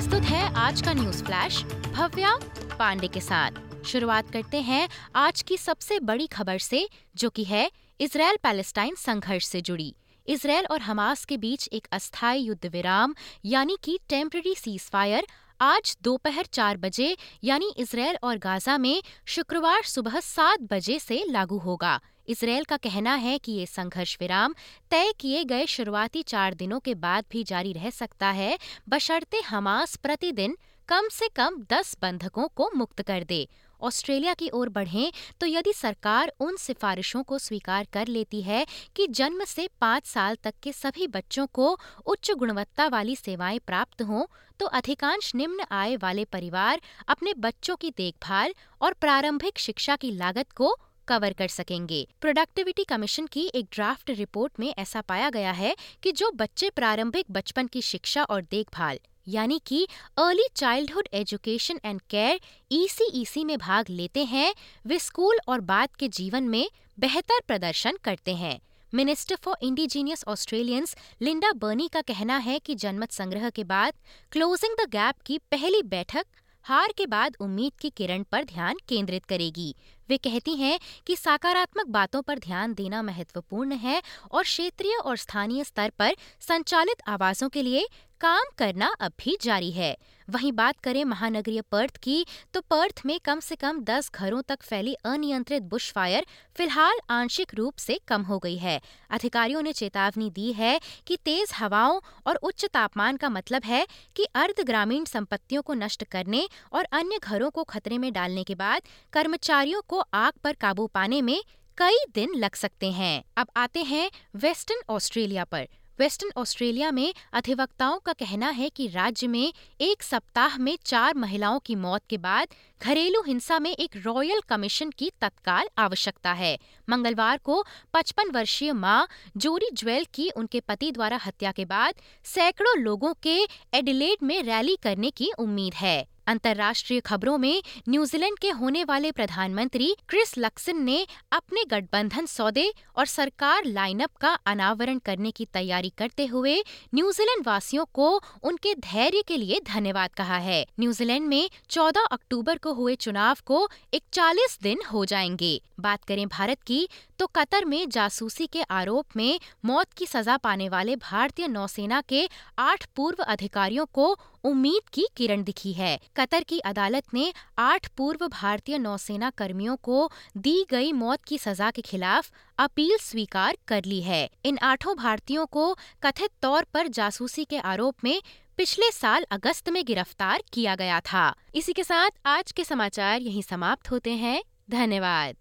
प्रस्तुत है आज का न्यूज़ फ्लैश, भव्या पांडे के साथ। शुरुआत करते हैं आज की सबसे बड़ी खबर से, जो कि है इसराइल पैलेस्टाइन संघर्ष से जुड़ी। इसराइल और हमास के बीच एक अस्थायी युद्ध विराम यानी कि टेम्पररी सीज फायर आज दोपहर चार बजे, यानी इसराइल और गाजा में शुक्रवार सुबह सात बजे से लागू होगा। इसराइल का कहना है कि ये संघर्ष विराम तय किए गए शुरुआती चार दिनों के बाद भी जारी रह सकता है, बशर्ते हमास प्रतिदिन कम से कम दस बंधकों को मुक्त कर दे। ऑस्ट्रेलिया की ओर बढ़ें तो यदि सरकार उन सिफारिशों को स्वीकार कर लेती है कि जन्म से पाँच साल तक के सभी बच्चों को उच्च गुणवत्ता वाली सेवाएँ प्राप्त हों तो अधिकांश निम्न आय वाले परिवार अपने बच्चों की देखभाल और प्रारंभिक शिक्षा की लागत को कवर कर सकेंगे। प्रोडक्टिविटी कमीशन की एक ड्राफ्ट रिपोर्ट में ऐसा पाया गया है कि जो बच्चे प्रारंभिक बचपन की शिक्षा और देखभाल यानी कि early childhood education and care ECEC में भाग लेते हैं, वे स्कूल और बाद के जीवन में बेहतर प्रदर्शन करते हैं। Minister for indigenous Australians Linda Burney का कहना है कि जनमत संग्रह के बाद क्लोजिंग द गैप की पहली बैठक हार के बाद उम्मीद की किरण पर ध्यान केंद्रित करेगी। वे कहती हैं कि सकारात्मक बातों पर ध्यान देना महत्वपूर्ण है और क्षेत्रीय और स्थानीय स्तर पर संचालित आवासों के लिए काम करना अब भी जारी है। वहीं बात करें महानगरीय पर्थ की तो पर्थ में कम से कम 10 घरों तक फैली अनियंत्रित बुश फायर फ़िलहाल आंशिक रूप से कम हो गई है। अधिकारियों ने चेतावनी दी है कि तेज हवाओं और उच्च तापमान का मतलब है कि अर्ध ग्रामीण संपत्तियों को नष्ट करने और अन्य घरों को खतरे में डालने के बाद कर्मचारियों को आग पर काबू पाने में कई दिन लग सकते हैं। अब आते हैं वेस्टर्न ऑस्ट्रेलिया पर। वेस्टर्न ऑस्ट्रेलिया में अधिवक्ताओं का कहना है कि राज्य में एक सप्ताह में चार महिलाओं की मौत के बाद घरेलू हिंसा में एक रॉयल कमीशन की तत्काल आवश्यकता है। मंगलवार को 55 वर्षीय माँ जोरी ज्वेल की उनके पति द्वारा हत्या के बाद सैकड़ों लोगों के एडिलेड में रैली करने की उम्मीद है। अंतर्राष्ट्रीय खबरों में न्यूजीलैंड के होने वाले प्रधानमंत्री क्रिस लक्सन ने अपने गठबंधन सौदे और सरकार लाइनअप का अनावरण करने की तैयारी करते हुए न्यूजीलैंड वासियों को उनके धैर्य के लिए धन्यवाद कहा है। न्यूजीलैंड में 14 अक्टूबर को हुए चुनाव को 41 दिन हो जाएँगे। बात करें भारत की तो कतर में जासूसी के आरोप में मौत की सजा पाने वाले भारतीय नौसेना के आठ पूर्व अधिकारियों को उम्मीद की किरण दिखी है। कतर की अदालत ने आठ पूर्व भारतीय नौसेना कर्मियों को दी गई मौत की सजा के खिलाफ अपील स्वीकार कर ली है। इन आठों भारतीयों को कथित तौर पर जासूसी के आरोप में पिछले साल अगस्त में गिरफ़्तार किया गया था। इसी के साथ आज के समाचार यहीं समाप्त होते हैं। धन्यवाद।